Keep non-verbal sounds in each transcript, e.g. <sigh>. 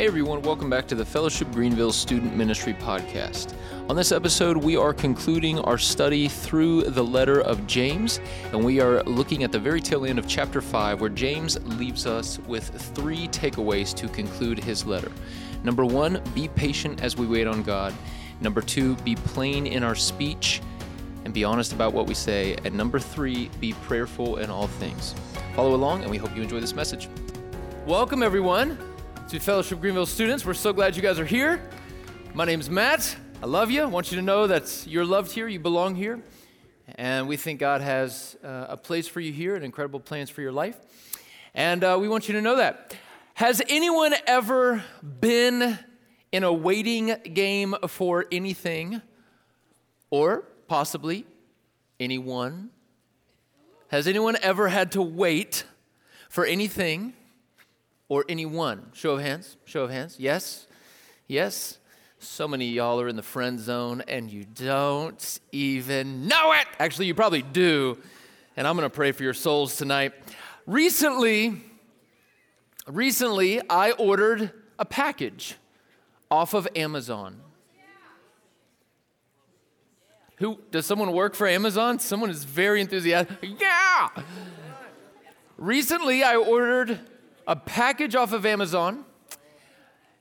Hey everyone, welcome back to the Fellowship Greenville Student Ministry Podcast. On this episode, we are concluding our study through the letter of James, and we are looking at the very tail end of chapter 5, where James leaves us with three takeaways to conclude his letter. Number one, be patient as we wait on God. Number two, be plain in our speech and be honest about what we say. And number three, be prayerful in all things. Follow along, and we hope you enjoy this message. Welcome, everyone to Fellowship Greenville students. We're so glad you guys are here. My name is Matt. I love you. I want you to know that you're loved here, you belong here. And we think God has uh, a place for you here and incredible plans for your life. And uh, we want you to know that. Has anyone ever been in a waiting game for anything or possibly anyone? Has anyone ever had to wait for anything or anyone? Show of hands. Show of hands. Yes. Yes. So many y'all are in the friend zone and you don't even know it. Actually, you probably do. And I'm going to pray for your souls tonight. Recently, recently I ordered a package off of Amazon. Who does someone work for Amazon? Someone is very enthusiastic. Yeah. Recently I ordered a package off of Amazon.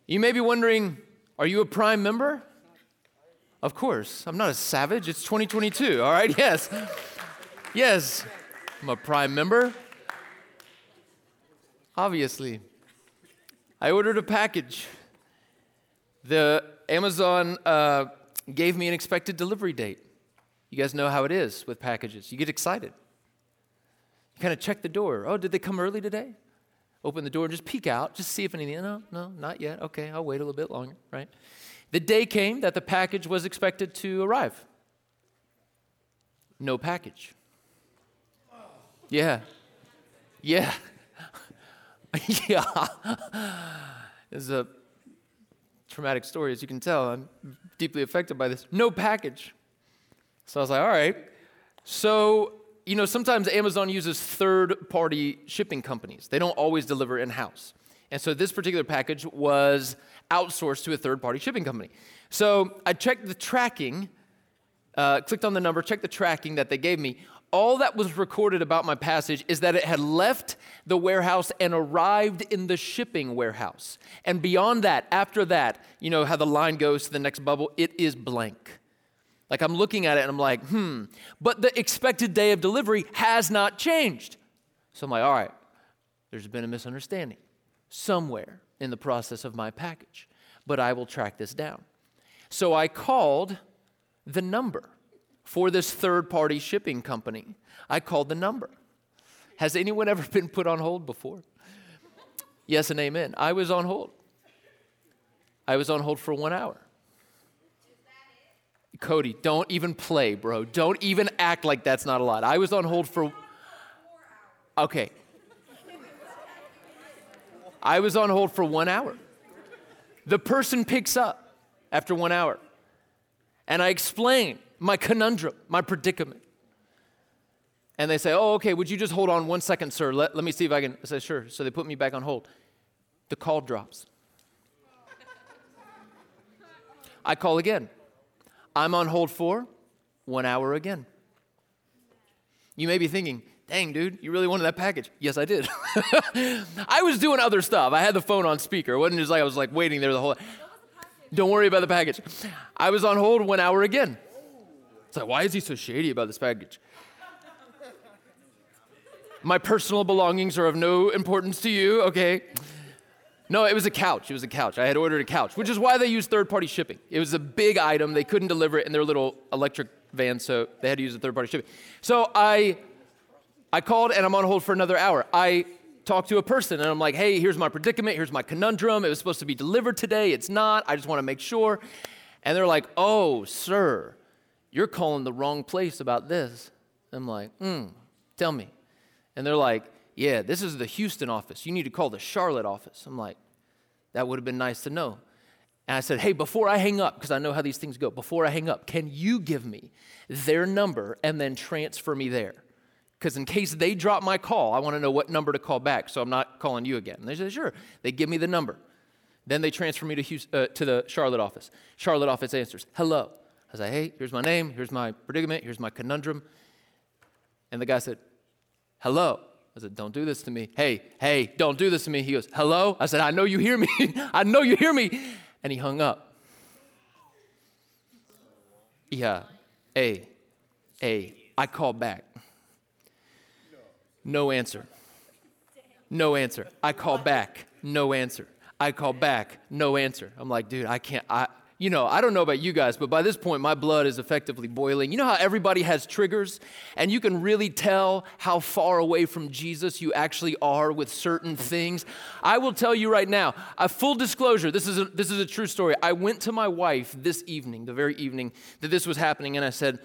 You may be wondering, are you a Prime member? Of course. I'm not a savage. It's 2022, all right? <laughs> Yes. Yes. I'm a Prime member. Obviously. I ordered a package. The Amazon uh, gave me an expected delivery date. You guys know how it is with packages. You get excited. You kind of check the door. Oh, did they come early today? Open the door just peek out, just see if anything. No, no, not yet. Okay, I'll wait a little bit longer, right? The day came that the package was expected to arrive. No package. Yeah. Yeah. <laughs> yeah. it's a traumatic story, as you can tell. I'm deeply affected by this. No package. So I was like, all right. So, you know, sometimes Amazon uses third party shipping companies, they don't always deliver in house. And so this particular package was outsourced to a third party shipping company. So I checked the tracking, uh, clicked on the number, checked the tracking that they gave me. All that was recorded about my passage is that it had left the warehouse and arrived in the shipping warehouse. And beyond that, after that, you know how the line goes to the next bubble, it is blank. Like I'm looking at it and I'm like, hmm, but the expected day of delivery has not changed. So I'm like, all right, there's been a misunderstanding somewhere in the process of my package, but I will track this down. So I called the number for this third party shipping company. I called the number. Has anyone ever <laughs> been put on hold before? Yes and amen. I was on hold. I was on hold for one hour. Cody, don't even play, bro. Don't even act like that's not a lot. I was on hold for. Okay. I was on hold for one hour. The person picks up after one hour. And I explain my conundrum, my predicament. And they say, Oh, okay, would you just hold on one second, sir? Let, let me see if I can. I say, Sure. So they put me back on hold. The call drops. I call again. I'm on hold for one hour again. You may be thinking, dang, dude, you really wanted that package. Yes, I did. <laughs> I was doing other stuff. I had the phone on speaker. It wasn't just like I was like waiting there the whole Don't worry about the package. I was on hold one hour again. It's like, why is he so shady about this package? My personal belongings are of no importance to you, okay? No, it was a couch. It was a couch. I had ordered a couch, which is why they use third party shipping. It was a big item. They couldn't deliver it in their little electric van, so they had to use a third party shipping. So I, I called and I'm on hold for another hour. I talked to a person and I'm like, hey, here's my predicament. Here's my conundrum. It was supposed to be delivered today. It's not. I just want to make sure. And they're like, oh, sir, you're calling the wrong place about this. I'm like, hmm, tell me. And they're like, yeah, this is the Houston office. You need to call the Charlotte office. I'm like, that would have been nice to know. And I said, hey, before I hang up, because I know how these things go, before I hang up, can you give me their number and then transfer me there? Because in case they drop my call, I want to know what number to call back so I'm not calling you again. And they said, sure. They give me the number. Then they transfer me to, Houston, uh, to the Charlotte office. Charlotte office answers, hello. I say, hey, here's my name, here's my predicament, here's my conundrum. And the guy said, hello. I said, don't do this to me. Hey, hey, don't do this to me. He goes, hello. I said, I know you hear me. <laughs> I know you hear me. And he hung up. Yeah. Hey, hey, I called back. No answer. No answer. I call back. No answer. I call back. No answer. I'm like, dude, I can't. I, you know, I don't know about you guys, but by this point, my blood is effectively boiling. You know how everybody has triggers, and you can really tell how far away from Jesus you actually are with certain things? I will tell you right now, a full disclosure this is a, this is a true story. I went to my wife this evening, the very evening that this was happening, and I said,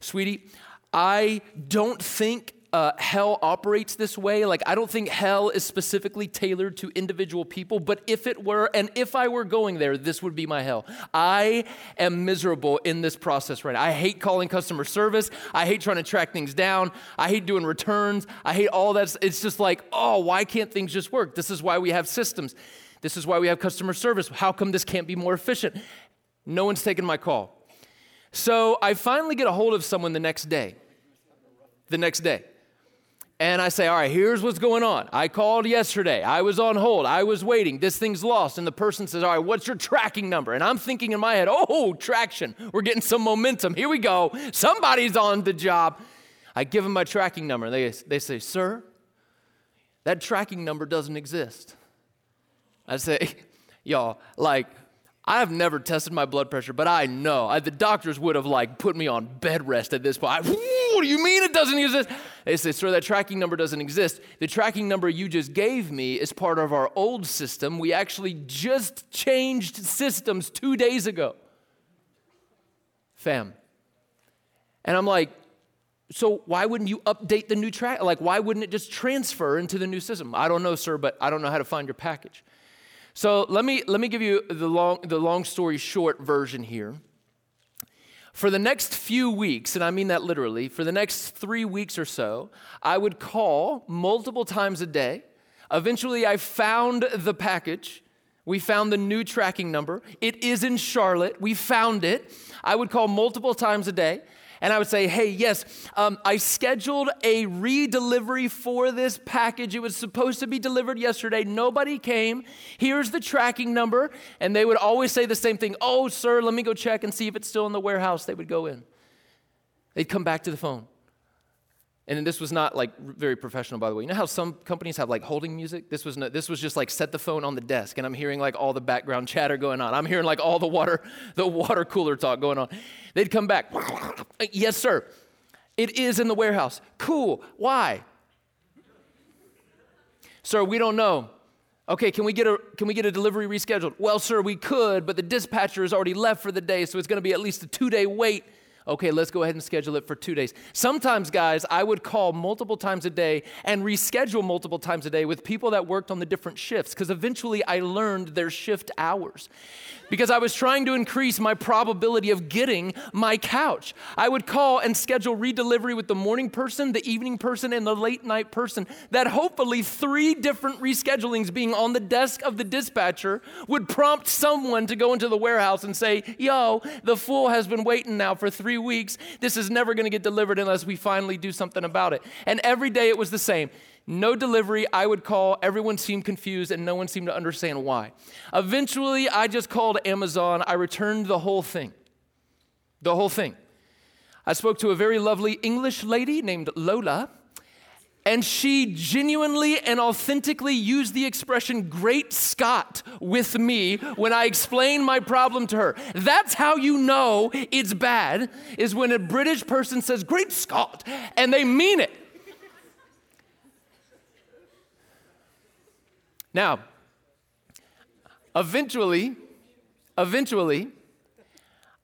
Sweetie, I don't think uh, hell operates this way. Like, I don't think hell is specifically tailored to individual people, but if it were, and if I were going there, this would be my hell. I am miserable in this process right now. I hate calling customer service. I hate trying to track things down. I hate doing returns. I hate all that. It's just like, oh, why can't things just work? This is why we have systems. This is why we have customer service. How come this can't be more efficient? No one's taking my call. So I finally get a hold of someone the next day. The next day and I say, All right, here's what's going on. I called yesterday. I was on hold. I was waiting. This thing's lost. And the person says, All right, what's your tracking number? And I'm thinking in my head, Oh, traction. We're getting some momentum. Here we go. Somebody's on the job. I give them my tracking number. They, they say, Sir, that tracking number doesn't exist. I say, <laughs> Y'all, like, I have never tested my blood pressure, but I know I, the doctors would have like put me on bed rest at this point. I, what do you mean it doesn't exist? They say, sir, that tracking number doesn't exist. The tracking number you just gave me is part of our old system. We actually just changed systems two days ago. Fam. And I'm like, so why wouldn't you update the new track? Like, why wouldn't it just transfer into the new system? I don't know, sir, but I don't know how to find your package. So let me, let me give you the long, the long story short version here. For the next few weeks, and I mean that literally, for the next three weeks or so, I would call multiple times a day. Eventually, I found the package. We found the new tracking number. It is in Charlotte. We found it. I would call multiple times a day and I would say, hey, yes, um, I scheduled a re-delivery for this package. It was supposed to be delivered yesterday. Nobody came. Here's the tracking number. And they would always say the same thing. Oh, sir, let me go check and see if it's still in the warehouse. They would go in. They'd come back to the phone. And this was not like very professional, by the way. You know how some companies have like holding music? This was no, this was just like set the phone on the desk, and I'm hearing like all the background <laughs> chatter going on. I'm hearing like all the water, <laughs> the water cooler talk going on. They'd come back. Uh, yes, sir. It is in the warehouse. Cool. Why? sir, we don't know. Okay, can we get a can we get a delivery rescheduled? Well, sir, we could, but the dispatcher has already left for the day, so it's going to be at least a two day wait okay, let's go ahead and schedule it for two days. Sometimes, guys, I would call multiple times a day and reschedule multiple times a day with people that worked on the different shifts because eventually I learned their shift hours because I was trying to increase my probability of getting my couch. I would call and schedule redelivery with the morning person, the evening person, and the late night person. That hopefully three different reschedulings being on the desk of the dispatcher would prompt someone to go into the warehouse and say, Yo, the fool has been waiting now for three weeks. This is never going to get delivered unless we finally do something about it. And every day it was the same no delivery. I would call. Everyone seemed confused and no one seemed to understand why. Eventually, I just called Amazon. I returned the whole thing. The whole thing. I spoke to a very lovely English lady named Lola, and she genuinely and authentically used the expression great Scott with me when I explained my problem to her. That's how you know it's bad, is when a British person says great Scott and they mean it. Now, eventually, eventually,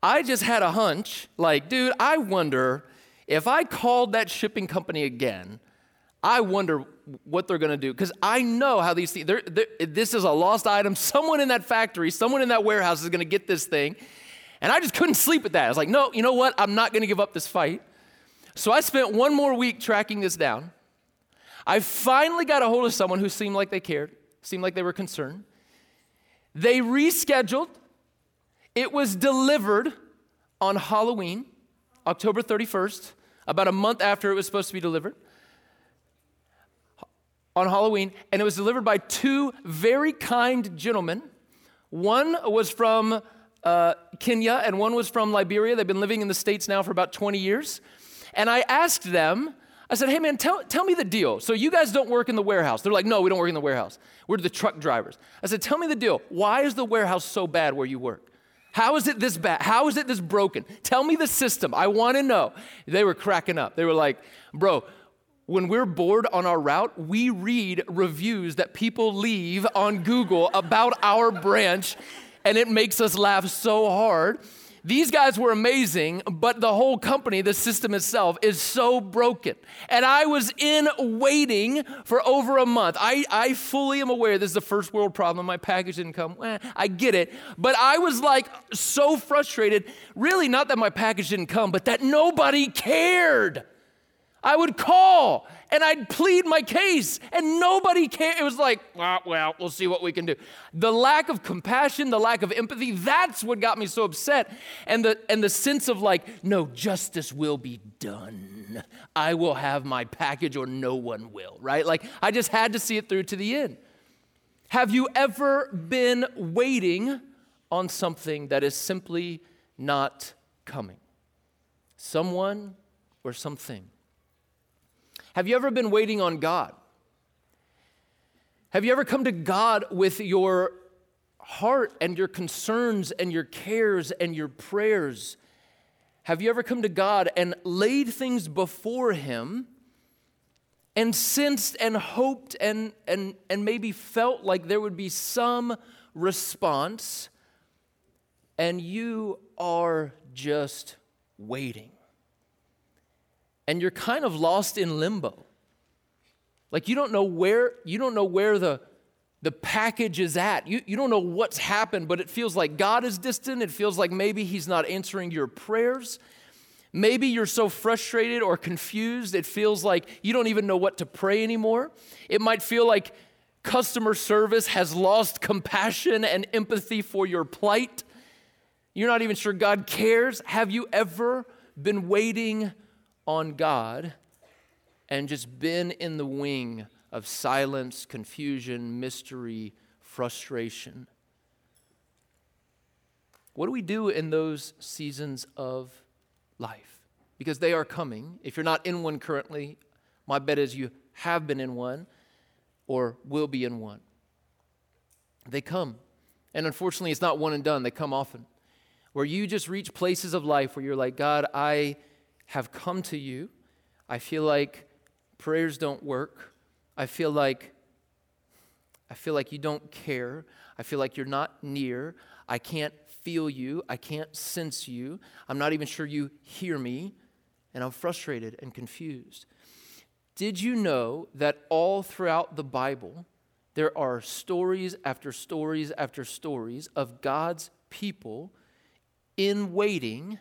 I just had a hunch like, dude, I wonder if I called that shipping company again, I wonder what they're going to do because I know how these things. They're, they're, this is a lost item. Someone in that factory, someone in that warehouse is going to get this thing, and I just couldn't sleep at that. I was like, no, you know what? I'm not going to give up this fight. So I spent one more week tracking this down. I finally got a hold of someone who seemed like they cared seemed like they were concerned. They rescheduled. It was delivered on Halloween, October 31st, about a month after it was supposed to be delivered. On Halloween, and it was delivered by two very kind gentlemen. One was from uh, Kenya and one was from Liberia. They've been living in the States now for about 20 years. And I asked them, I said, hey man, tell, tell me the deal. So you guys don't work in the warehouse. They're like, no, we don't work in the warehouse. We're the truck drivers. I said, tell me the deal. Why is the warehouse so bad where you work? How is it this bad? How is it this broken? Tell me the system. I want to know. They were cracking up. They were like, bro, when we're bored on our route, we read reviews that people leave on Google about our branch, and it makes us laugh so hard. These guys were amazing, but the whole company, the system itself, is so broken. And I was in waiting for over a month. I, I fully am aware this is a first world problem. My package didn't come. Eh, I get it. But I was like so frustrated. Really, not that my package didn't come, but that nobody cared. I would call and I'd plead my case, and nobody cared. It was like, oh, well, we'll see what we can do. The lack of compassion, the lack of empathy, that's what got me so upset. And the, and the sense of like, no, justice will be done. I will have my package or no one will, right? Like, I just had to see it through to the end. Have you ever been waiting on something that is simply not coming? Someone or something? Have you ever been waiting on God? Have you ever come to God with your heart and your concerns and your cares and your prayers? Have you ever come to God and laid things before Him and sensed and hoped and, and, and maybe felt like there would be some response, and you are just waiting? And you're kind of lost in limbo. Like you don't know where you don't know where the the package is at. You, you don't know what's happened, but it feels like God is distant. It feels like maybe He's not answering your prayers. Maybe you're so frustrated or confused, it feels like you don't even know what to pray anymore. It might feel like customer service has lost compassion and empathy for your plight. You're not even sure God cares. Have you ever been waiting on God and just been in the wing of silence, confusion, mystery, frustration. What do we do in those seasons of life? Because they are coming. If you're not in one currently, my bet is you have been in one or will be in one. They come. And unfortunately, it's not one and done, they come often. Where you just reach places of life where you're like, God, I have come to you. I feel like prayers don't work. I feel like I feel like you don't care. I feel like you're not near. I can't feel you. I can't sense you. I'm not even sure you hear me. And I'm frustrated and confused. Did you know that all throughout the Bible, there are stories after stories after stories of God's people in waiting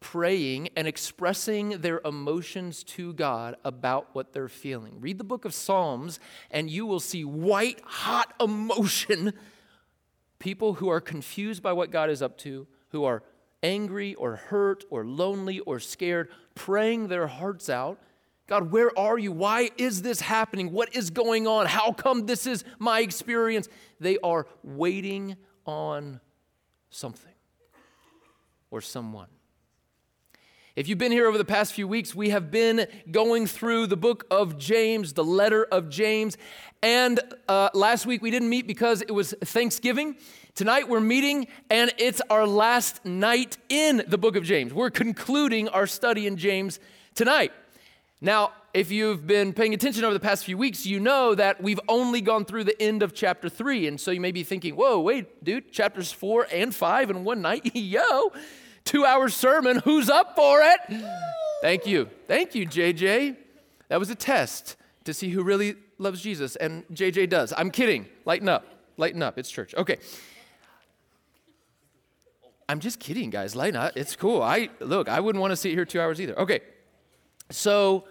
praying and expressing their emotions to God about what they're feeling. Read the book of Psalms, and you will see white hot emotion. People who are confused by what God is up to, who are angry or hurt or lonely or scared, praying their hearts out. God, where are you? Why is this happening? What is going on? How come this is my experience? They are waiting on something or someone. If you've been here over the past few weeks, we have been going through the book of James, the letter of James. And uh, last week we didn't meet because it was Thanksgiving. Tonight we're meeting, and it's our last night in the book of James. We're concluding our study in James tonight. Now, if you've been paying attention over the past few weeks, you know that we've only gone through the end of chapter three. And so you may be thinking, whoa, wait, dude, chapters four and five in one night? <laughs> Yo, two hour sermon. Who's up for it? Thank you. Thank you, JJ. That was a test to see who really loves Jesus, and JJ does. I'm kidding. Lighten up. Lighten up. It's church. Okay. I'm just kidding, guys. Lighten up. It's cool. I look, I wouldn't want to sit here two hours either. Okay. So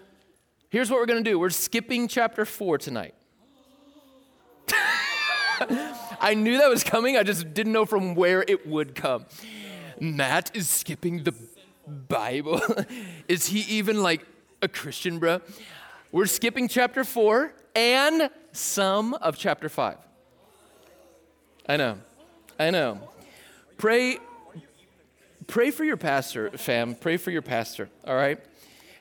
here's what we're gonna do. We're skipping chapter four tonight. <laughs> I knew that was coming. I just didn't know from where it would come. Matt is skipping the Bible. <laughs> is he even like a Christian, bro? We're skipping chapter four and some of chapter five. I know. I know. Pray pray for your pastor, fam. Pray for your pastor, all right?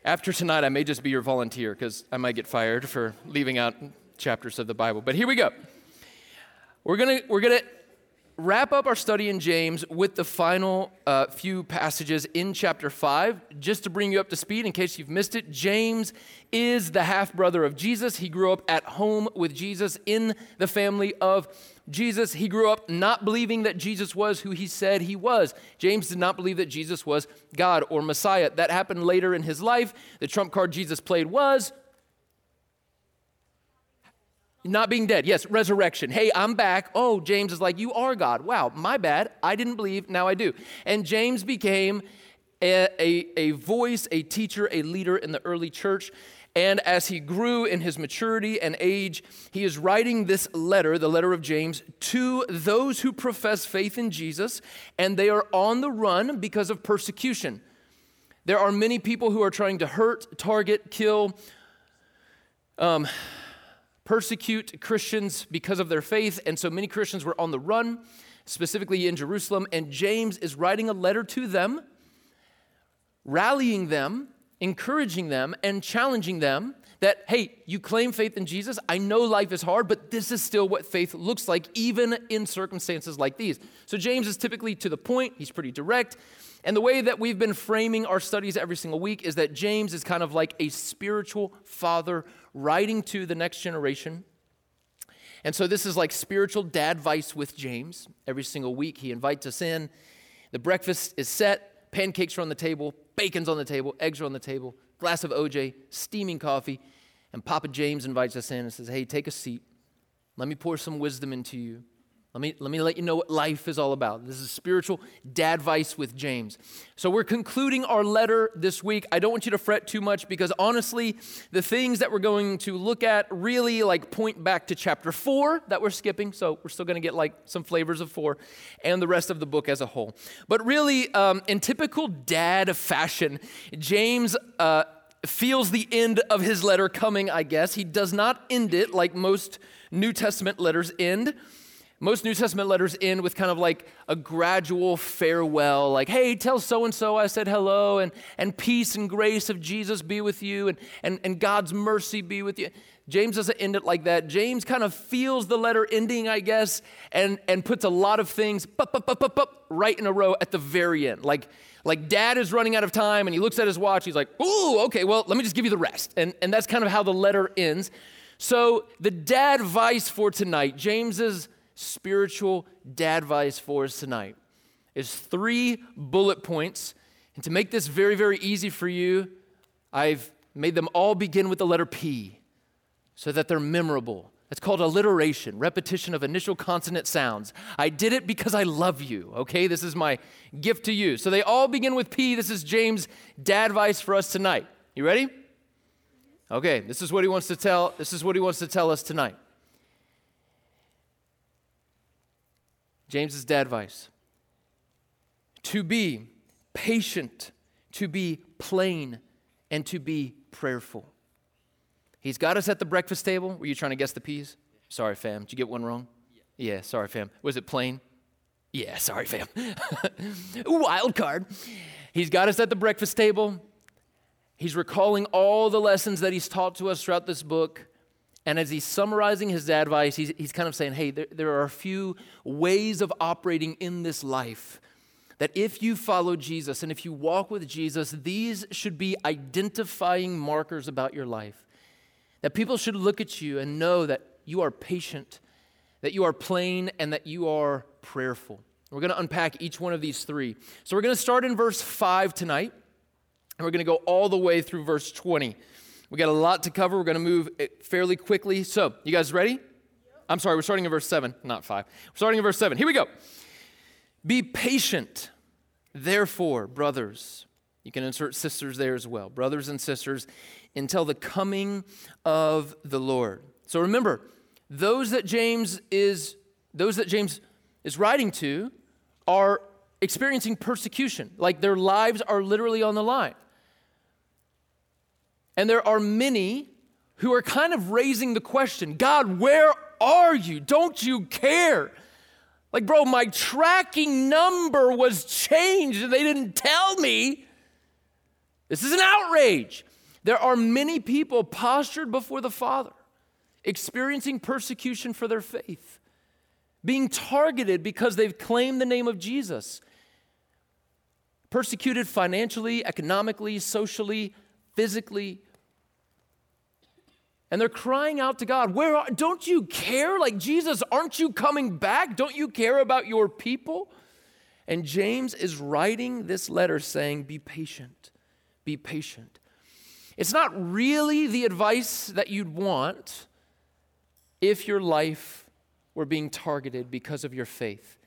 After tonight, I may just be your volunteer because I might get fired for leaving out chapters of the Bible. But here we go. We're going to we're to wrap up our study in James with the final uh, few passages in chapter 5. Just to bring you up to speed, in case you've missed it, James is the half brother of Jesus. He grew up at home with Jesus in the family of Jesus. He grew up not believing that Jesus was who he said he was. James did not believe that Jesus was God or Messiah. That happened later in his life. The trump card Jesus played was not being dead. Yes, resurrection. Hey, I'm back. Oh, James is like, You are God. Wow, my bad. I didn't believe. Now I do. And James became a, a, a voice, a teacher, a leader in the early church. And as he grew in his maturity and age, he is writing this letter, the letter of James, to those who profess faith in Jesus, and they are on the run because of persecution. There are many people who are trying to hurt, target, kill, um, persecute Christians because of their faith, and so many Christians were on the run, specifically in Jerusalem. And James is writing a letter to them, rallying them encouraging them and challenging them that, hey, you claim faith in Jesus. I know life is hard, but this is still what faith looks like, even in circumstances like these. So James is typically to the point, he's pretty direct. And the way that we've been framing our studies every single week is that James is kind of like a spiritual father writing to the next generation. And so this is like spiritual dad vice with James. Every single week, he invites us in. The breakfast is set, pancakes are on the table, bacon's on the table, eggs are on the table, glass of OJ, steaming coffee. And Papa James invites us in and says, Hey, take a seat. Let me pour some wisdom into you. Let me, let me let you know what life is all about. This is spiritual dad vice with James. So, we're concluding our letter this week. I don't want you to fret too much because honestly, the things that we're going to look at really like point back to chapter four that we're skipping. So, we're still going to get like some flavors of four and the rest of the book as a whole. But really, um, in typical dad fashion, James. Uh, feels the end of his letter coming, I guess. He does not end it like most New Testament letters end. Most New Testament letters end with kind of like a gradual farewell, like, hey, tell so and so I said hello, and, and peace and grace of Jesus be with you, and, and, and God's mercy be with you. James doesn't end it like that. James kind of feels the letter ending, I guess, and, and puts a lot of things bup, bup, bup, bup, bup, right in a row at the very end. Like, like dad is running out of time and he looks at his watch. He's like, ooh, okay, well, let me just give you the rest. And, and that's kind of how the letter ends. So, the dad vice for tonight, James's spiritual dad advice for us tonight is three bullet points. And to make this very, very easy for you, I've made them all begin with the letter P so that they're memorable. It's called alliteration, repetition of initial consonant sounds. I did it because I love you, okay? This is my gift to you. So they all begin with P. This is James' dad advice for us tonight. You ready? Okay, this is what he wants to tell this is what he wants to tell us tonight. James's dad advice to be patient, to be plain, and to be prayerful. He's got us at the breakfast table. Were you trying to guess the P's? Sorry, fam. Did you get one wrong? Yeah, sorry, fam. Was it plain? Yeah, sorry, fam. <laughs> Wild card. He's got us at the breakfast table. He's recalling all the lessons that he's taught to us throughout this book. And as he's summarizing his advice, he's, he's kind of saying, hey, there, there are a few ways of operating in this life that if you follow Jesus and if you walk with Jesus, these should be identifying markers about your life. That people should look at you and know that you are patient, that you are plain, and that you are prayerful. We're going to unpack each one of these three. So we're going to start in verse 5 tonight, and we're going to go all the way through verse 20. We got a lot to cover. We're going to move eh, fairly quickly. So, you guys ready? I'm sorry, we're starting in verse 7, not 5. We're starting in verse 7. Here we go. Be patient, therefore, brothers. You can insert sisters there as well. Brothers and sisters, until the coming of the Lord. So remember, those that James is those that James is writing to are experiencing persecution, like their lives are literally on the line. And there are many who are kind of raising the question God, where are you? Don't you care? Like, bro, my tracking number was changed and they didn't tell me. This is an outrage. There are many people postured before the Father, experiencing persecution for their faith, being targeted because they've claimed the name of Jesus, persecuted financially, economically, socially, physically. And they're crying out to God, Where are, don't you care? Like, Jesus, aren't you coming back? Don't you care about your people? And James is writing this letter saying, Be patient, be patient. It's not really the advice that you'd want if your life were being targeted because of your faith.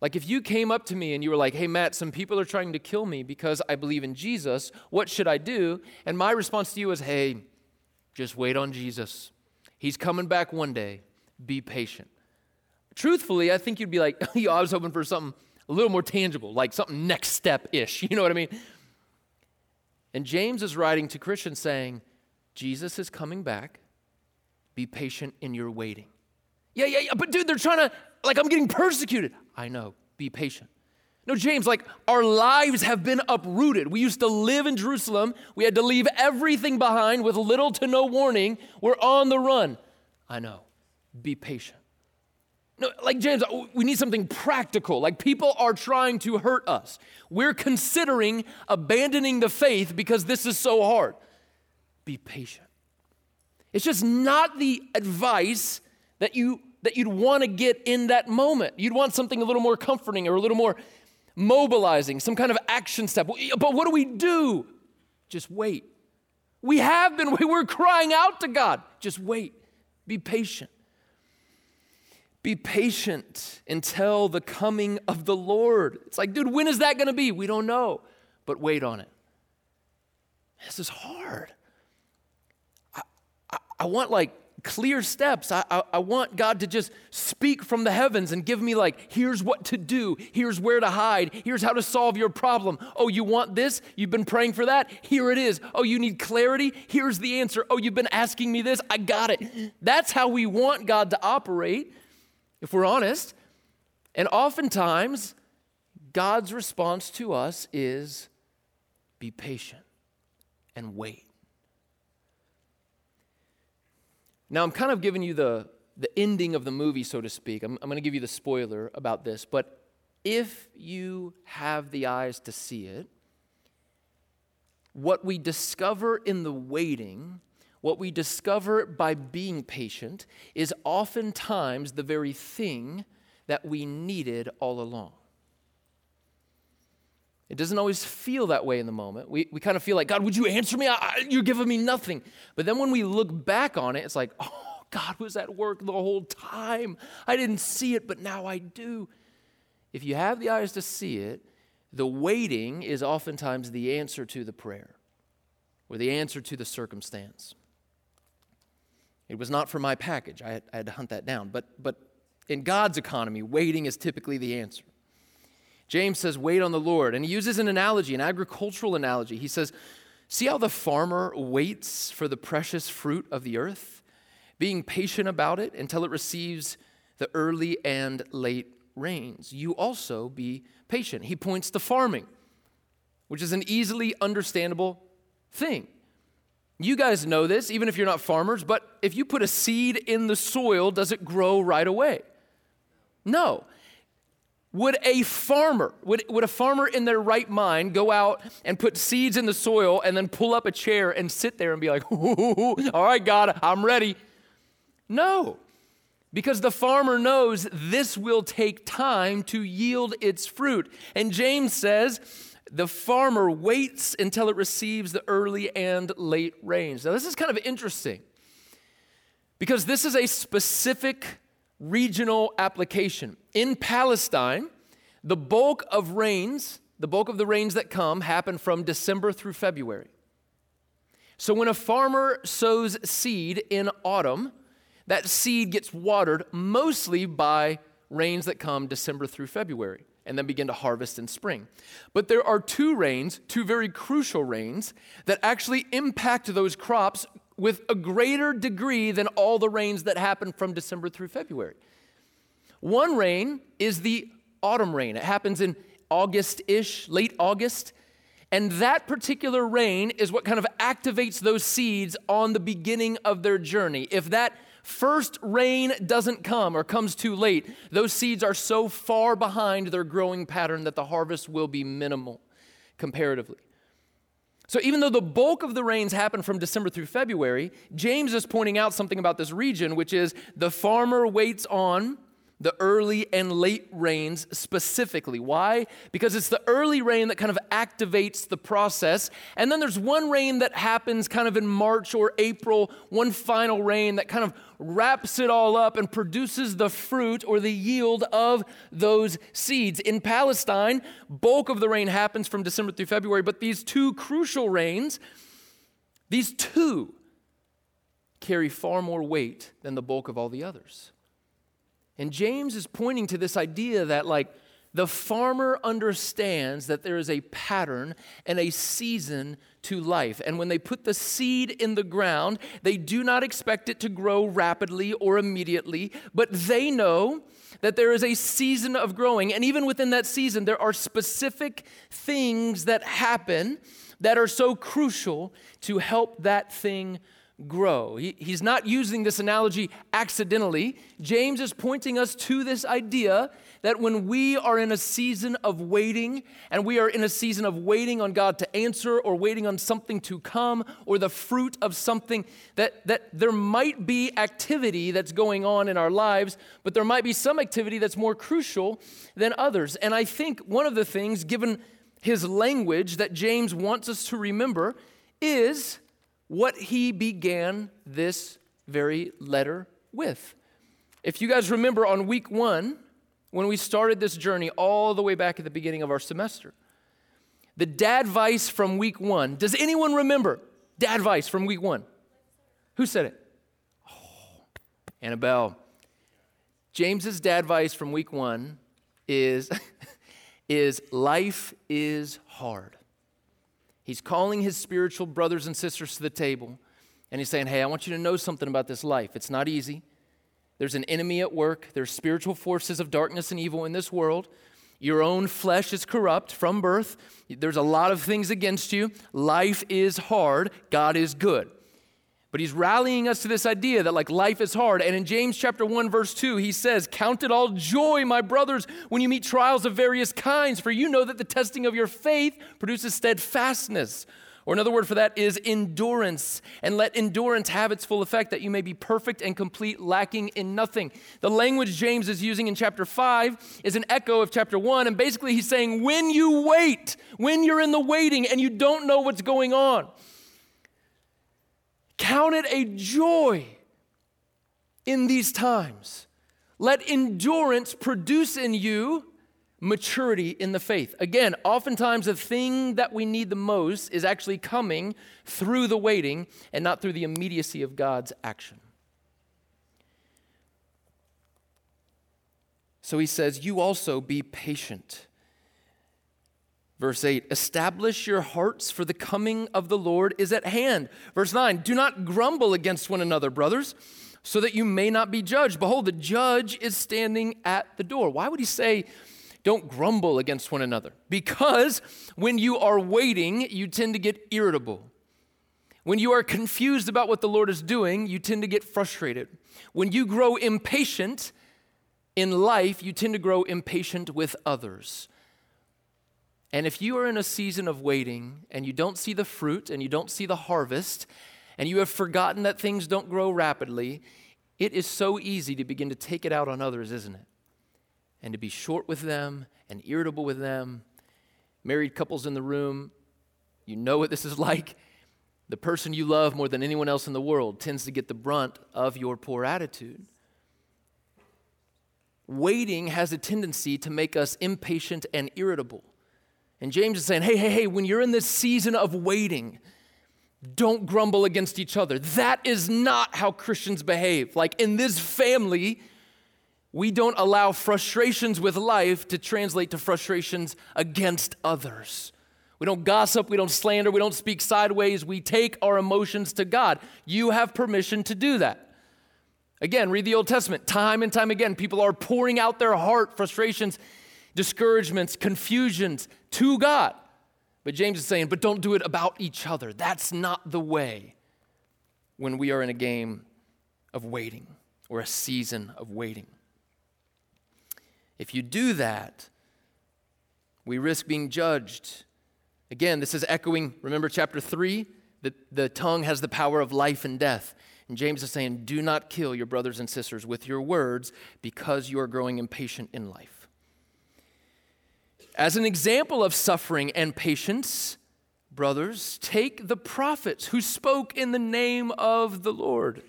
Like if you came up to me and you were like, hey, Matt, some people are trying to kill me because I believe in Jesus. What should I do? And my response to you is, hey, just wait on Jesus. He's coming back one day. Be patient. Truthfully, I think you'd be like, <laughs> I was hoping for something a little more tangible, like something next step ish. <laughs> You know what I mean? And James is writing to Christians saying, Jesus is coming back. Be patient in your waiting. Yeah, yeah, yeah, but dude, they're trying to, like, I'm getting persecuted. I know, be patient. No, James, like, our lives have been uprooted. We used to live in Jerusalem. We had to leave everything behind with little to no warning. We're on the run. I know, be patient. No, like James, we need something practical. Like people are trying to hurt us. We're considering abandoning the faith because this is so hard. Be patient. It's just not the advice that you that you'd want to get in that moment. You'd want something a little more comforting or a little more mobilizing, some kind of action step. But what do we do? Just wait. We have been, <laughs> we were crying out to God. Just wait. Be patient. Be patient until the coming of the Lord. It's like, dude, when is that going to be? We don't know, but wait on it. This is hard. I, I, I want like clear steps. I, I, I, want God to just speak from the heavens and give me, like, here's what to do, here's where to hide, here's how to solve your problem. Oh, you want this? You've been praying for that? Here it is. Oh, you need clarity? Here's the answer. Oh, you've been asking me this? I got it. That's how we want God to operate, if we're honest. And oftentimes, God's response to us is be patient and wait. Now, I'm kind of giving you the, the ending of the movie, so to speak. I'm, I'm going to give you the spoiler about this. But if you have the eyes to see it, what we discover in the waiting, what we discover by being patient, is oftentimes the very thing that we needed all along. It doesn't always feel that way in the moment. We, we kind of feel like, God, would you answer me? I, I, you're giving me nothing. But then when we look back on it, it's like, <laughs> oh, God was at work the whole time. I didn't see it, but now I do. If you have the eyes to see it, the waiting is oftentimes the answer to the prayer or the answer to the circumstance. It was not for my package. I had, I had to hunt that down. But, but in God's economy, waiting is typically the answer. James says, wait on the Lord. And he uses an analogy, an agricultural analogy. He says, See how the farmer waits for the precious fruit of the earth, being patient about it until it receives the early and late rains. You also be patient. He points to farming, which is an easily understandable thing. You guys know this, even if you're not farmers, but if you put a seed in the soil, does it grow right away? No. Would a farmer, would, would a farmer in their right mind go out and put seeds in the soil and then pull up a chair and sit there and be like, <laughs> all right, God, I'm ready? No, because the farmer knows this will take time to yield its fruit. And James says, the farmer waits until it receives the early and late rains. Now, this is kind of interesting because this is a specific regional application. In Palestine, the bulk of rains, the bulk of the rains that come, happen from December through February. So when a farmer sows seed in autumn, that seed gets watered mostly by rains that come December through February and then begin to harvest in spring. But there are two rains, two very crucial rains, that actually impact those crops with a greater degree than all the rains that happen from December through February. One rain is the autumn rain, it happens in August ish, late August. And that particular rain is what kind of activates those seeds on the beginning of their journey. If that first rain doesn't come or comes too late, those seeds are so far behind their growing pattern that the harvest will be minimal comparatively. So, even though the bulk of the rains happen from December through February, James is pointing out something about this region, which is the farmer waits on the early and late rains specifically. Why? Because it's the early rain that kind of activates the process. And then there's one rain that happens kind of in March or April, one final rain that kind of wraps it all up and produces the fruit or the yield of those seeds. In Palestine, bulk of the rain happens from December through February, but these two crucial rains, these two carry far more weight than the bulk of all the others. And James is pointing to this idea that, like, the farmer understands that there is a pattern and a season to life. And when they put the seed in the ground, they do not expect it to grow rapidly or immediately, but they know that there is a season of growing. And even within that season, there are specific things that happen that are so crucial to help that thing grow. He, he's not using this analogy accidentally. James is pointing us to this idea that when we are in a season of waiting, and we are in a season of waiting on God to answer or waiting on something to come or the fruit of something, that, that there might be activity that's going on in our lives, but there might be some activity that's more crucial than others. And I think one of the things, given his language, that James wants us to remember is what he began this very letter with. If you guys remember on week one, when we started this journey all the way back at the beginning of our semester, the dad vice from week one. Does anyone remember dad vice from week one? Who said it? Oh, Annabelle. James's dad vice from week one is, <laughs> is life is hard. He's calling his spiritual brothers and sisters to the table, and he's saying, Hey, I want you to know something about this life. It's not easy. There's an enemy at work, there's spiritual forces of darkness and evil in this world. Your own flesh is corrupt from birth. There's a lot of things against you. Life is hard. God is good. But he's rallying us to this idea that like life is hard. And in James chapter 1 verse 2, he says, "Count it all joy, my brothers, when you meet trials of various kinds, for you know that the testing of your faith produces steadfastness." Or another word for that is endurance. And let endurance have its full effect that you may be perfect and complete, lacking in nothing. The language James is using in chapter 5 is an echo of chapter 1. And basically, he's saying, when you wait, when you're in the waiting and you don't know what's going on, Count it a joy in these times. Let endurance produce in you maturity in the faith. Again, oftentimes the thing that we need the most is actually coming through the waiting and not through the immediacy of God's action. So he says, You also be patient. Verse 8, establish your hearts, for the coming of the Lord is at hand. Verse 9, do not grumble against one another, brothers, so that you may not be judged. Behold, the judge is standing at the door. Why would he say, don't grumble against one another? Because when you are waiting, you tend to get irritable. When you are confused about what the Lord is doing, you tend to get frustrated. When you grow impatient in life, you tend to grow impatient with others. And if you are in a season of waiting and you don't see the fruit and you don't see the harvest, and you have forgotten that things don't grow rapidly, it is so easy to begin to take it out on others, isn't it? And to be short with them and irritable with them. Married couples in the room, you know what this is <laughs> like. The person you love more than anyone else in the world tends to get the brunt of your poor attitude. Waiting has a tendency to make us impatient and irritable. And James is saying, hey, hey, hey, when you're in this season of waiting, don't grumble against each other. That is not how Christians behave. Like in this family, we don't allow frustrations with life to translate to frustrations against others. We don't gossip, we don't slander, we don't speak sideways. We take our emotions to God. You have permission to do that. Again, read the Old Testament. Time and time again, people are pouring out their heart, frustrations, discouragements, confusions to God. But James is saying, but don't do it about each other. That's not the way when we are in a game of waiting or a season of waiting. If you do that, we risk being judged. Again, this is echoing, remember chapter 3? The, the tongue has the power of life and death. And James is saying, Do not kill your brothers and sisters with your words because you are growing impatient in life. As an example of suffering and patience, brothers, take the prophets who spoke in the name of the Lord.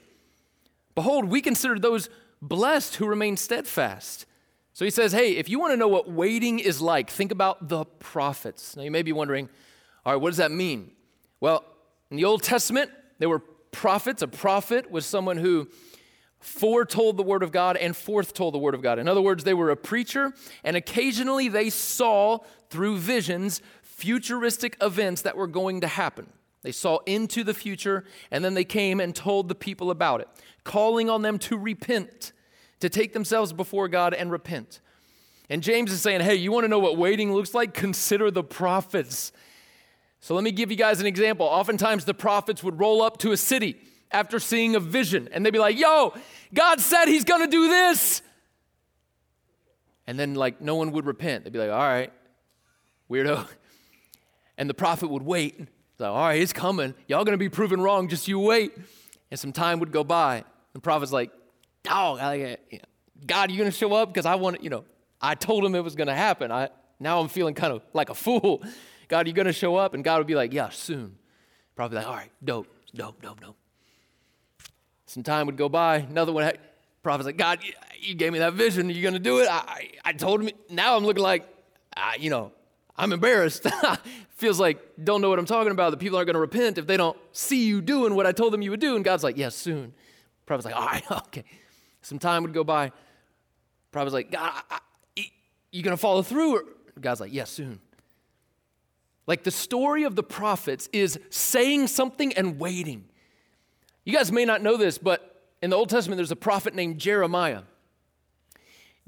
Behold, we consider those blessed who remain steadfast. So he says, Hey, if you want to know what waiting is like, think about the prophets. Now you may be wondering, All right, what does that mean? Well, in the Old Testament, there were prophets. A prophet was someone who foretold the word of God and foretold the word of God. In other words, they were a preacher, and occasionally they saw through visions futuristic events that were going to happen. They saw into the future, and then they came and told the people about it, calling on them to repent, to take themselves before God and repent. And James is saying, hey, you want to know what waiting looks like? Consider the prophets. So let me give you guys an example. Oftentimes, the prophets would roll up to a city after seeing a vision and they'd be like, yo, God said he's gonna do this. And then, like, no one would repent. They'd be like, all right, weirdo. And the prophet would wait. Like, all right, it's coming. Y'all gonna be proven wrong, just you wait. And some time would go by. The prophet's like, dog, God, you gonna show up? Because I want, you know, I told him it was gonna happen. I now I'm feeling kind of like a fool. God, you gonna show up? And God would be like, yeah, soon. Probably like, all right, dope, dope, dope, dope. Some time would go by. Another one, prophet's like, God, you gave me that vision. Are you gonna do it? I, I, told him. Now I'm looking like, you know, I'm embarrassed. <laughs> Feels like don't know what I'm talking about. The people aren't gonna repent if they don't see you doing what I told them you would do. And God's like, yes, yeah, soon. Prophet's like, all right, <laughs> okay. Some time would go by. Prophet's like, God, I, I, you gonna follow through? Or God's like, yes, yeah, soon. Like the story of the prophets is saying something and waiting. You guys may not know this, but in the Old Testament, there's a prophet named Jeremiah.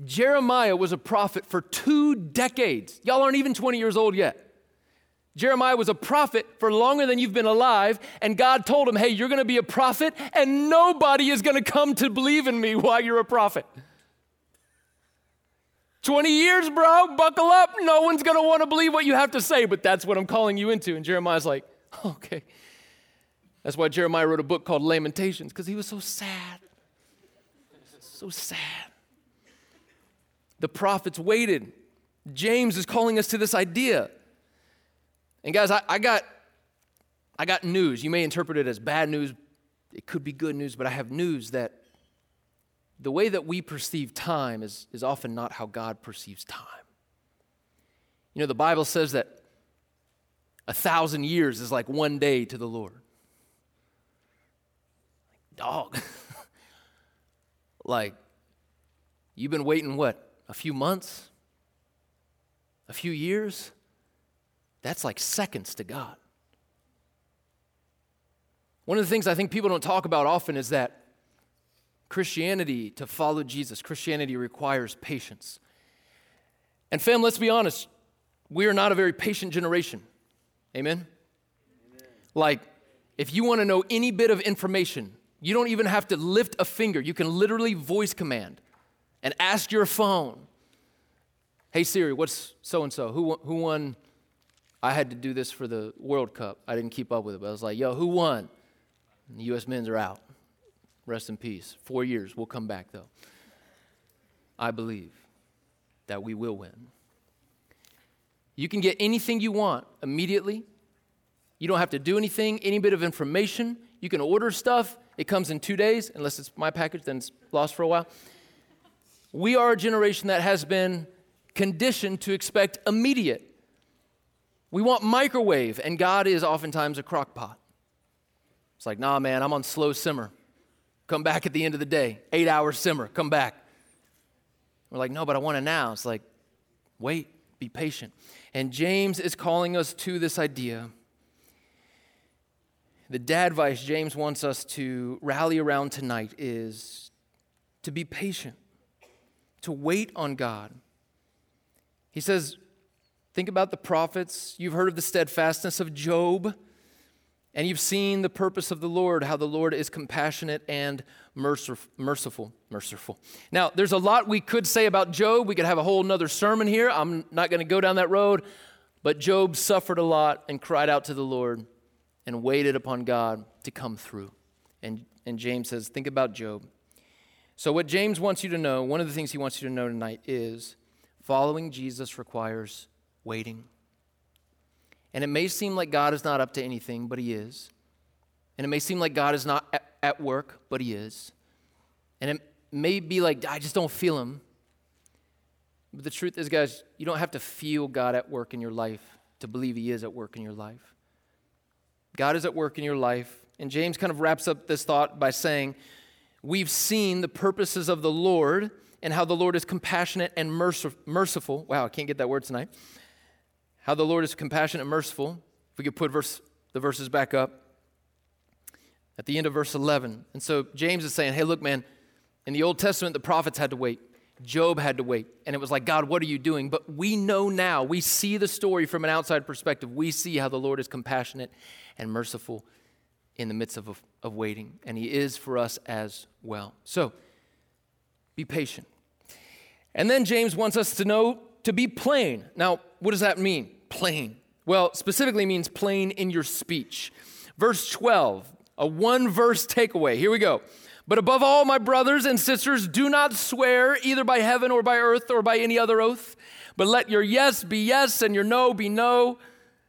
Jeremiah was a prophet for two decades. Y'all aren't even 20 years old yet. Jeremiah was a prophet for longer than you've been alive, and God told him, Hey, you're gonna be a prophet, and nobody is gonna come to believe in me while you're a prophet. 20 years, bro, buckle up. No one's want to believe what you have to say, but that's what I'm calling you into. And Jeremiah's like, okay. That's why Jeremiah wrote a book called Lamentations, because he was so sad. So sad. The prophets waited. James is calling us to this idea. And guys, I, I, got I got news. You may interpret it as bad news. It could be good news, but I have news that the way that we perceive time is, is often not how God perceives time. You know, the Bible says that a thousand years is like one day to the Lord. Dog. <laughs> like, you've been waiting what? A few months? A few years? That's like seconds to God. One of the things I think people don't talk about often is that Christianity, to follow Jesus, Christianity requires patience. And, fam, let's be honest, we are not a very patient generation. Amen? Amen. Like, if you want to know any bit of information, you don't even have to lift a finger. You can literally voice command and ask your phone, Hey Siri, what's so and so? Who who won? I had to do this for the World Cup. I didn't keep up with it, but I was like, Yo, who won? And the U.S. men's are out. Rest in peace. Four years. We'll come back, though. I believe that we will win. You can get anything you want immediately. You don't have to do anything, any bit of information. You can order stuff. It comes in two days, unless it's my package, then it's lost for a while. We are a generation that has been conditioned to expect immediate. We want microwave, and God is oftentimes a crock pot. It's like, nah, man, I'm on slow simmer. Come back at the end of the day. Eight hours simmer. Come back. We're like, no, but I want it now. It's like, wait, be patient. And James is calling us to this idea. The dad advice James wants us to rally around tonight is to be patient, to wait on God. He says, think about the prophets. You've heard of the steadfastness of Job. And you've seen the purpose of the Lord, how the Lord is compassionate and merciful. Merciful. Now, there's a lot we could say about Job. We could have a whole nother sermon here. I'm not going to go down that road. But Job suffered a lot and cried out to the Lord and waited upon God to come through. And, and James says, think about Job. So, what James wants you to know, one of the things he wants you to know tonight is following Jesus requires waiting. And it may seem like God is not up to anything, but He is. And it may seem like God is not at, work, but He is. And it may be like, I just don't feel Him. But the truth is, guys, you don't have to feel God at work in your life to believe He is at work in your life. God is at work in your life. And James kind of wraps up this thought by saying, We've seen the purposes of the Lord and how the Lord is compassionate and merciful. Wow, I can't get that word tonight how the Lord is compassionate and merciful. If we could put verse, the verses back up at the end of verse 11. And so James is saying, hey, look, man, in the Old Testament, the prophets had to wait. Job had to wait. And it was like, God, what are you doing? But we know now, we see the story from an outside perspective. We see how the Lord is compassionate and merciful in the midst of, of waiting. And He is for us as well. So be patient. And then James wants us to know to be plain. Now, what does that mean? Plain. Well, specifically means plain in your speech. Verse 12, a one verse takeaway. Here we go. But above all, my brothers and sisters, do not swear either by heaven or by earth or by any other oath, but let your yes be yes and your no be no,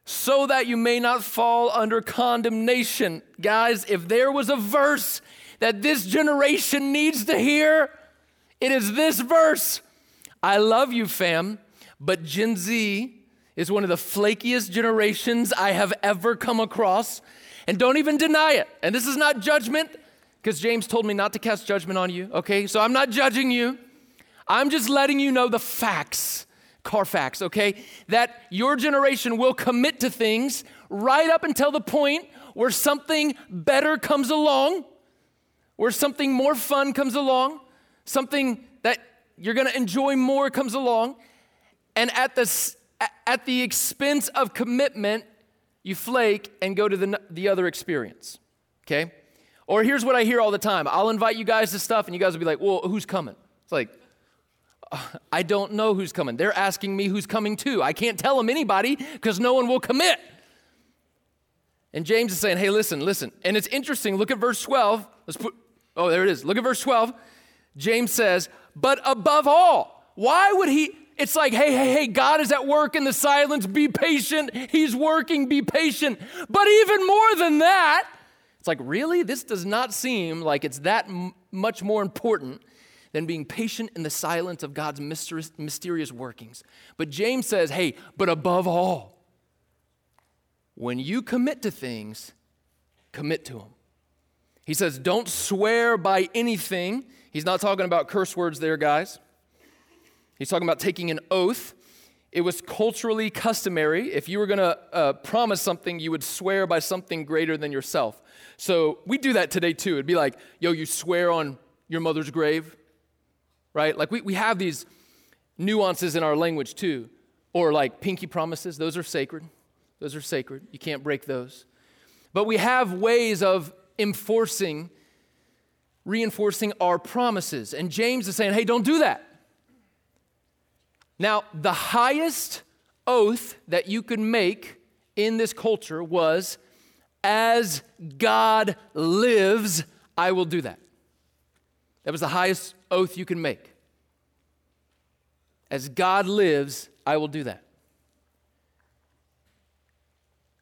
so that you may not fall under condemnation. Guys, if there was a verse that this generation needs to hear, it is this verse. I love you, fam. But Gen Z is one of the flakiest generations I have ever come across. And don't even deny it. And this is not judgment, because James told me not to cast judgment on you, okay? So I'm not judging you. I'm just letting you know the facts, Carfax, okay? That your generation will commit to things right up until the point where something better comes along, where something more fun comes along, something that you're gonna enjoy more comes along and at the, at the expense of commitment, you flake and go to the, the other experience. Okay? Or here's what I hear all the time I'll invite you guys to stuff, and you guys will be like, well, who's coming? It's like, I don't know who's coming. They're asking me who's coming too. I can't tell them anybody because no one will commit. And James is saying, hey, listen, listen. And it's interesting. Look at verse 12. Let's put, oh, there it is. Look at verse 12. James says, but above all, why would he, it's like, hey, hey, hey, God is at work in the silence. Be patient. He's working. Be patient. But even more than that, it's like, really? This does not seem like it's that m- much more important than being patient in the silence of God's mysterious, workings. But James says, hey, but above all, when you commit to things, commit to them. He says, don't swear by anything. He's not talking about curse words there, guys. He's talking about taking an oath. It was culturally customary. If you were going to uh, promise something, you would swear by something greater than yourself. So we do that today too. It'd be like, yo, you swear on your mother's grave, right? Like we, we have these nuances in our language too. Or like pinky promises, those are sacred. Those are sacred. You can't break those. But we have ways of enforcing, reinforcing our promises. And James is saying, hey, don't do that. Now, the highest oath that you could make in this culture was, As God lives, I will do that. That was the highest oath you can make. As God lives, I will do that.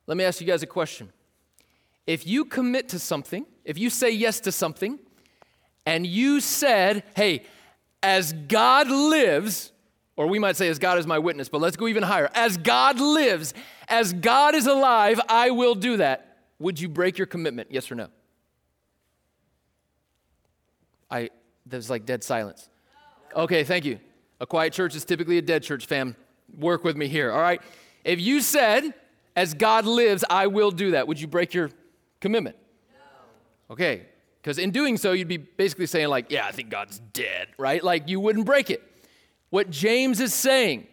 Let me ask you guys a question. If you commit to something, if you say yes to something, and you said, hey, as God lives, or we might say, as God is my witness, but let's go even higher. As God lives, as God is alive, I will do that. Would you break your commitment? Yes or no? I, there's like dead silence. Okay, thank you. A quiet church is typically a dead church, fam. Work with me here, all right? If you said, as God lives, I will do that, would you break your commitment? No. Okay, because in doing so, you'd be basically saying, like, yeah, I think God's dead, right? Like, you wouldn't break it. What James is saying,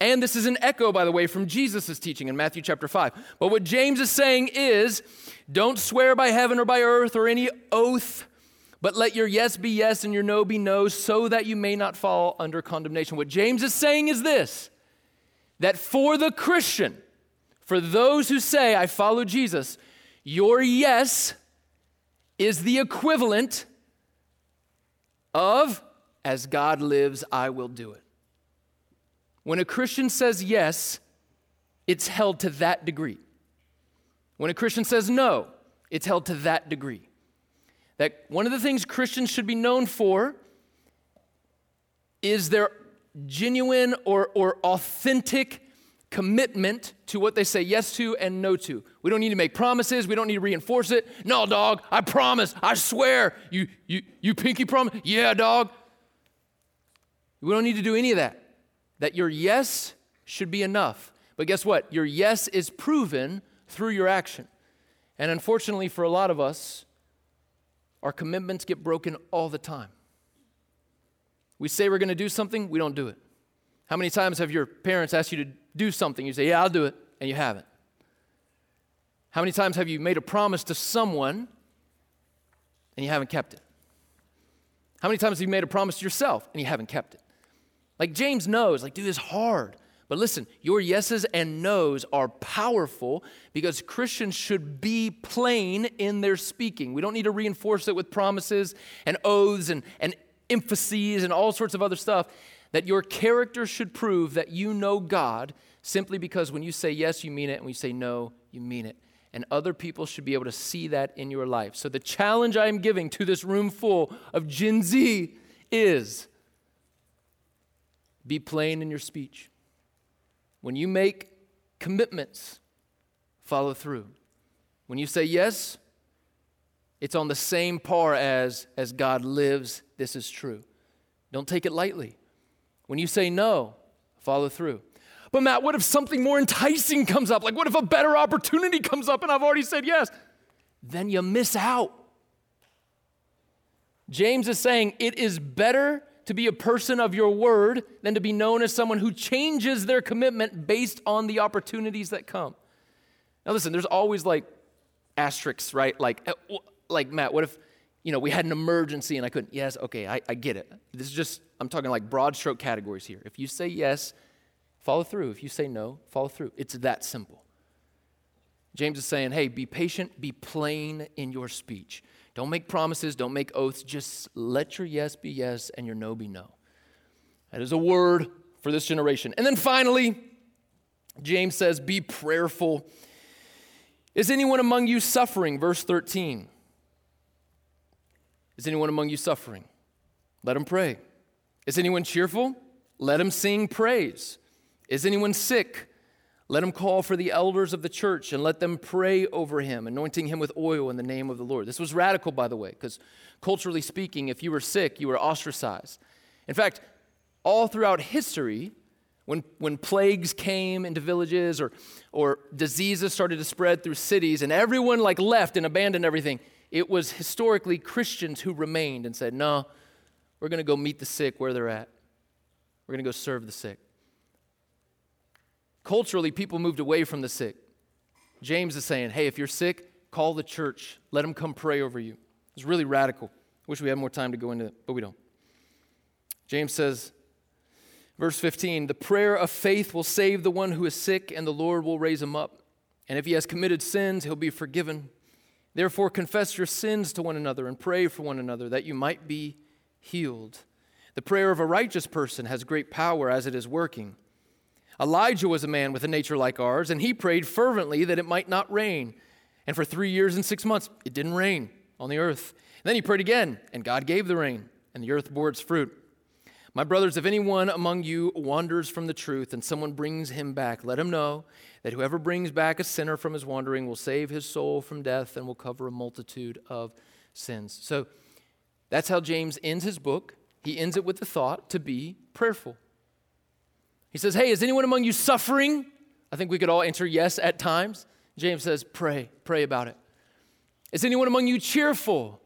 and this is an echo, by the way, from Jesus' teaching in Matthew chapter 5. But what James is saying is don't swear by heaven or by earth or any oath, but let your yes be yes and your no be no, so that you may not fall under condemnation. What James is saying is this that for the Christian, for those who say, I follow Jesus, your yes is the equivalent of, as God lives, I will do it. When a Christian says yes, it's held to that degree. When a Christian says no, it's held to that degree. That one of the things Christians should be known for is their genuine or, or authentic commitment to what they say yes to and no to. We don't need to make promises. We don't need to reinforce it. No, dog, I promise. I swear. You, you, you pinky promise? Yeah, dog. We don't need to do any of that. That your yes should be enough. But guess what? Your yes is proven through your action. And unfortunately, for a lot of us, our commitments get broken all the time. We say we're going to do something, we don't do it. How many times have your parents asked you to do something? You say, Yeah, I'll do it, and you haven't. How many times have you made a promise to someone and you haven't kept it? How many times have you made a promise to yourself and you haven't kept it? Like James knows, like, dude, it's hard. But listen, your yeses and nos are powerful because Christians should be plain in their speaking. We don't need to reinforce it with promises and oaths and, and emphases and all sorts of other stuff. That your character should prove that you know God simply because when you say yes, you mean it, and when you say no, you mean it. And other people should be able to see that in your life. So the challenge I am giving to this room full of Gen Z is be plain in your speech. When you make commitments, follow through. When you say yes, it's on the same par as as God lives, this is true. Don't take it lightly. When you say no, follow through. But Matt, what if something more enticing comes up? Like what if a better opportunity comes up and I've already said yes? Then you miss out. James is saying it is better to be a person of your word than to be known as someone who changes their commitment based on the opportunities that come. Now, listen, there's always like asterisks, right? Like, uh, like Matt, what if, you know, we had an emergency and I couldn't? Yes, okay, I, I get it. This is just, I'm talking like broad stroke categories here. If you say yes, follow through. If you say no, follow through. It's that simple. James is saying, hey, be patient, be plain in your speech. Don't make promises, don't make oaths. Just let your yes be yes and your no be no. That is a word for this generation. And then finally, James says, Be prayerful. Is anyone among you suffering? Verse 13. Is anyone among you suffering? Let him pray. Is anyone cheerful? Let him sing praise. Is anyone sick? Let him call for the elders of the church and let them pray over him, anointing him with oil in the name of the Lord. This was radical, by the way, because culturally speaking, if you were sick, you were ostracized. In fact, all throughout history, when, when plagues came into villages or, or diseases started to spread through cities and everyone like left and abandoned everything, it was historically Christians who remained and said, no, we're going to go meet the sick where they're at. We're going to go serve the sick. Culturally, people moved away from the sick. James is saying, hey, if you're sick, call the church. Let them come pray over you. It's really radical. Wish we had more time to go into it, but we don't. James says, verse 15, the prayer of faith will save the one who is sick, and the Lord will raise him up. And if he has committed sins, he'll be forgiven. Therefore, confess your sins to one another and pray for one another that you might be healed. The prayer of a righteous person has great power as it is working. Elijah was a man with a nature like ours, and he prayed fervently that it might not rain. And for three years and six months, it didn't rain on the earth. And then he prayed again, and God gave the rain, and the earth bore its fruit. My brothers, if anyone among you wanders from the truth and someone brings him back, let him know that whoever brings back a sinner from his wandering will save his soul from death and will cover a multitude of sins. So that's how James ends his book. He ends it with the thought to be prayerful. He says, Hey, is anyone among you suffering? I think we could all answer yes at times. James says, Pray, pray about it. Is anyone among you cheerful?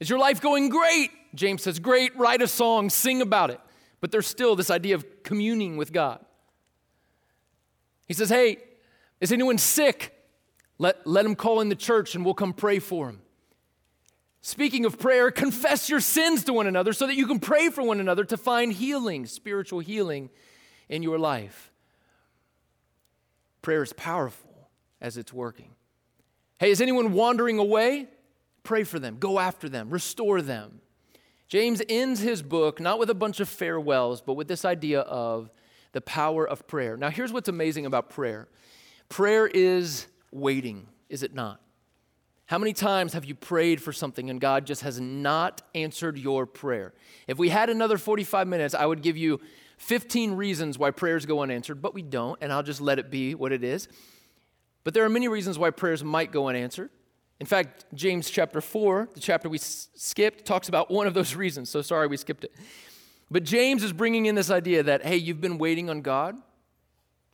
Is your life going great? James says, Great, write a song, sing about it. But there's still this idea of communing with God. He says, Hey, is anyone sick? Let, let him call in the church and we'll come pray for him. Speaking of prayer, confess your sins to one another so that you can pray for one another to find healing, spiritual healing in your life. Prayer is powerful as it's working. Hey, is anyone wandering away? Pray for them, go after them, restore them. James ends his book not with a bunch of farewells, but with this idea of the power of prayer. Now, here's what's amazing about prayer prayer is waiting, is it not? How many times have you prayed for something and God just has not answered your prayer? If we had another 45 minutes, I would give you 15 reasons why prayers go unanswered, but we don't, and I'll just let it be what it is. But there are many reasons why prayers might go unanswered. In fact, James chapter 4, the chapter we skipped, talks about one of those <laughs> reasons. So sorry we skipped it. But James is bringing in this idea that, hey, you've been waiting on God.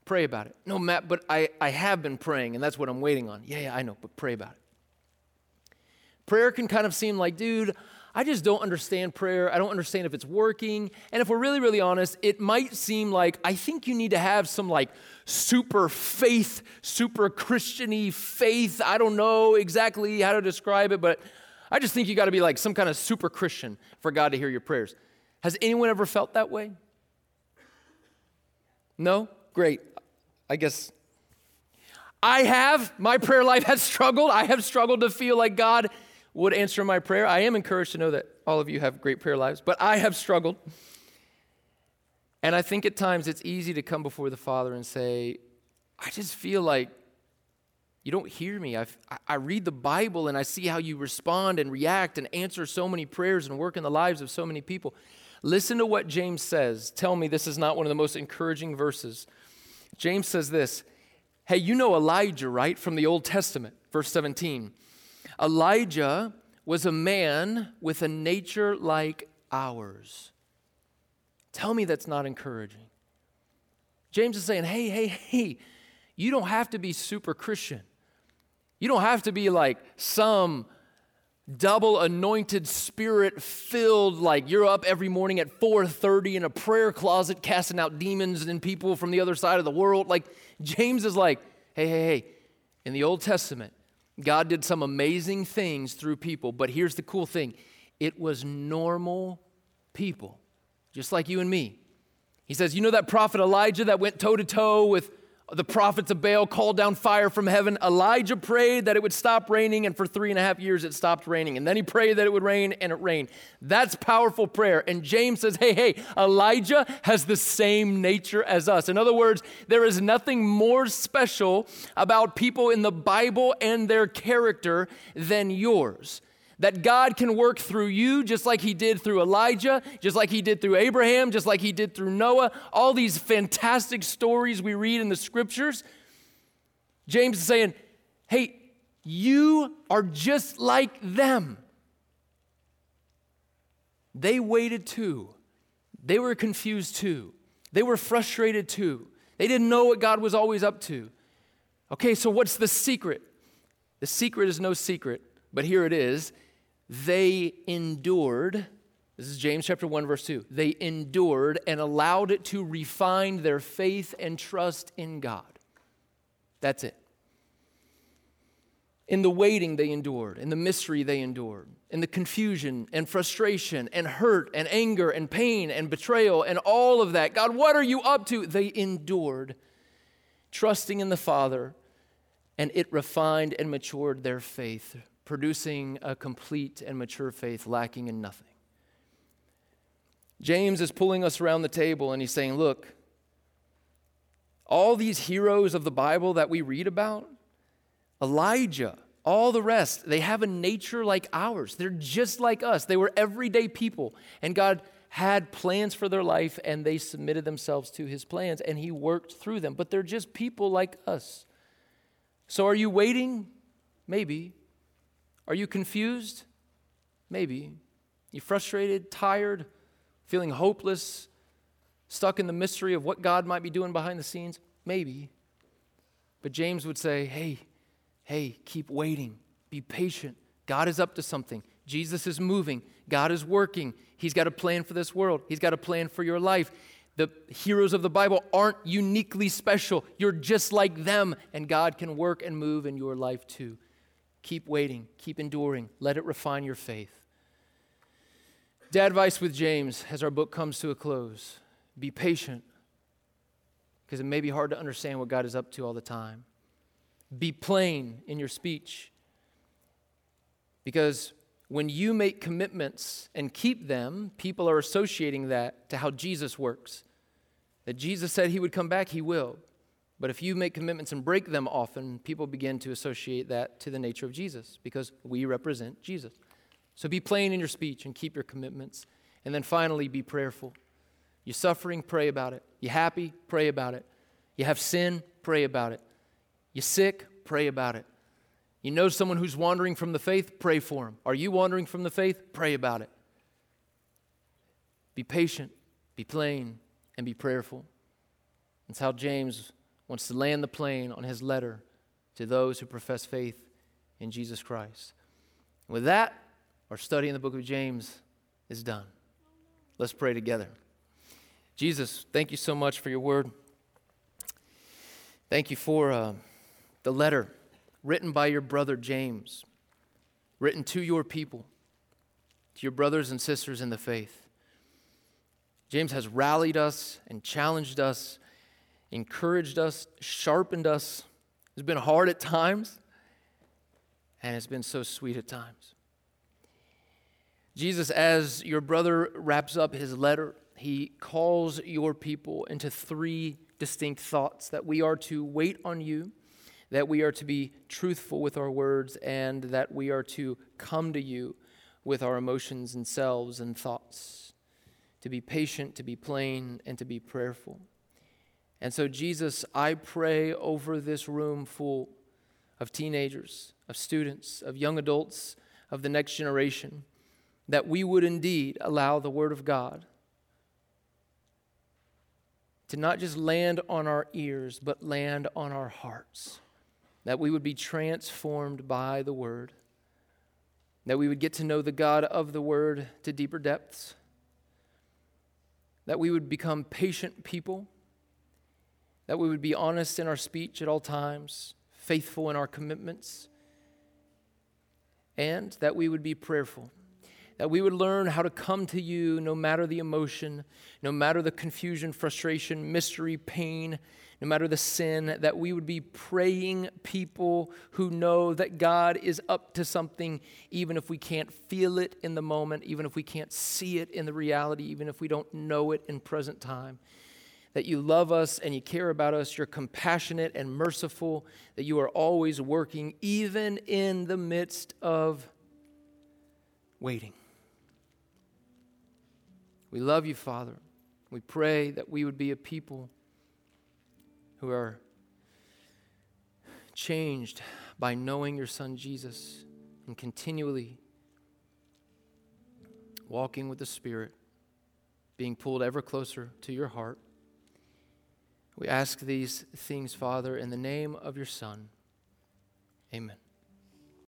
Pray about it. No, Matt, but I, I have been praying, and that's what I'm waiting on. Yeah, yeah, I know, but pray about it. Prayer can kind of seem like, dude, I just don't understand prayer. I don't understand if it's working. And if we're really, really honest, it might seem like I think you need to have some like super faith, super Christiany faith. I don't know exactly how to describe it, but I just think you got to be like some kind of super Christian for God to hear your prayers. Has anyone ever felt that way? No? Great. I guess I have. My prayer life has <laughs> struggled. I have struggled to feel like God would answer my prayer. I am encouraged to know that all of you have great prayer lives, but I have struggled. And I think at times it's easy to come before the Father and say, I just feel like you don't hear me. I, I read the Bible and I see how you respond and react and answer so many prayers and work in the lives of so many people. Listen to what James says. Tell me this is not one of the most encouraging verses. James says this Hey, you know Elijah, right? From the Old Testament, verse 17. Elijah was a man with a nature like ours. Tell me that's not encouraging. James is saying, hey, hey, hey, you don't have to be super Christian. You don't have to be like some double anointed spirit filled like you're up every morning at 4:30 in a prayer closet casting out demons and people from the other side of the world like James is like hey hey hey in the Old Testament God did some amazing things through people, but here's the cool thing it was normal people, just like you and me. He says, You know that prophet Elijah that went toe to toe with the prophets of Baal called down fire from heaven. Elijah prayed that it would stop raining, and for three and a half years it stopped raining. And then he prayed that it would rain, and it rained. That's powerful prayer. And James says, hey, hey, Elijah has the same nature as us. In other words, there is nothing more special about people in the Bible and their character than yours that God can work through you just like he did through Elijah, just like he did through Abraham, just like he did through Noah, all these fantastic stories we read in the scriptures. James is saying, hey, you are just like them. They waited too. They were confused too. They were frustrated too. They didn't know what God was always up to. Okay, so what's the secret? The secret is no secret, but here it is they endured. This is James chapter 1 verse 2. They endured and allowed it to refine their faith and trust in God. That's it. In the waiting they endured, in the mystery they endured, in the confusion and frustration and hurt and anger and pain and betrayal and all of that. God, what are you up to? They endured, trusting in the Father, and it refined and matured their faith producing a complete and mature faith lacking in nothing. James is pulling us around the table and he's saying, Look, all these heroes of the Bible that we read about, Elijah, all the rest, they have a nature like ours. They're just like us. They were everyday people. And God had plans for their life and they submitted themselves to his plans and he worked through them. But they're just people like us. So are you waiting? Maybe. Are you confused? Maybe. You frustrated, tired, feeling hopeless? Stuck in the mystery of what God might be doing behind the scenes? Maybe. But James would say, hey, hey, keep waiting. Be patient. God is up to something. Jesus is moving. God is working. He's got a plan for this world, He's got a plan for your life. The heroes of the Bible aren't uniquely special. You're just like them, and God can work and move in your life too. Keep waiting, keep enduring, let it refine your faith. Dad advice with James as our book comes to a close be patient, because it may be hard to understand what God is up to all the time. Be plain in your speech, because when you make commitments and keep them, people are associating that to how Jesus works. That Jesus said he would come back, he will. But if you make commitments and break them often, people begin to associate that to the nature of Jesus because we represent Jesus. So be plain in your speech and keep your commitments. And then finally, be prayerful. You're suffering, pray about it. You're happy, pray about it. You have sin, pray about it. You're sick, pray about it. You know someone who's wandering from the faith, pray for them. Are you wandering from the faith? Pray about it. Be patient, be plain, and be prayerful. That's how James wants to land the plane on his letter to those who profess faith in Jesus Christ. With that, our study in the book of James is done. Let's pray together. Jesus, thank you so much for your word. Thank you for uh, the letter written by your brother James, written to your people, to your brothers and sisters in the faith. James has rallied us and challenged us, encouraged us, sharpened us. It's been hard at times, and it's been so sweet at times. Jesus, as your brother wraps up his letter, he calls your people into three distinct thoughts that we are to wait on you, that we are to be truthful with our words, and that we are to come to you with our emotions and selves and thoughts to be patient, to be plain, and to be prayerful. And so, Jesus, I pray over this room full of teenagers, of students, of young adults, of the next generation, that we would indeed allow the Word of God to not just land on our ears, but land on our hearts. That we would be transformed by the Word. That we would get to know the God of the Word to deeper depths that we would become patient people, that we would be honest in our speech at all times, faithful in our commitments, and that we would be prayerful. That we would learn how to come to you no matter the emotion, no matter the confusion, frustration, mystery, pain, no matter the sin, that we would be praying people who know that God is up to something, even if we can't feel it in the moment, even if we can't see it in the reality, even if we don't know it in present time. That you love us and you care about us, you're compassionate and merciful, that you are always working, even in the midst of waiting. We love you, Father. We pray that we would be a people who are changed by knowing your Son Jesus and continually walking with the Spirit, being pulled ever closer to your heart. We ask these things, Father, in the name of your Son. Amen.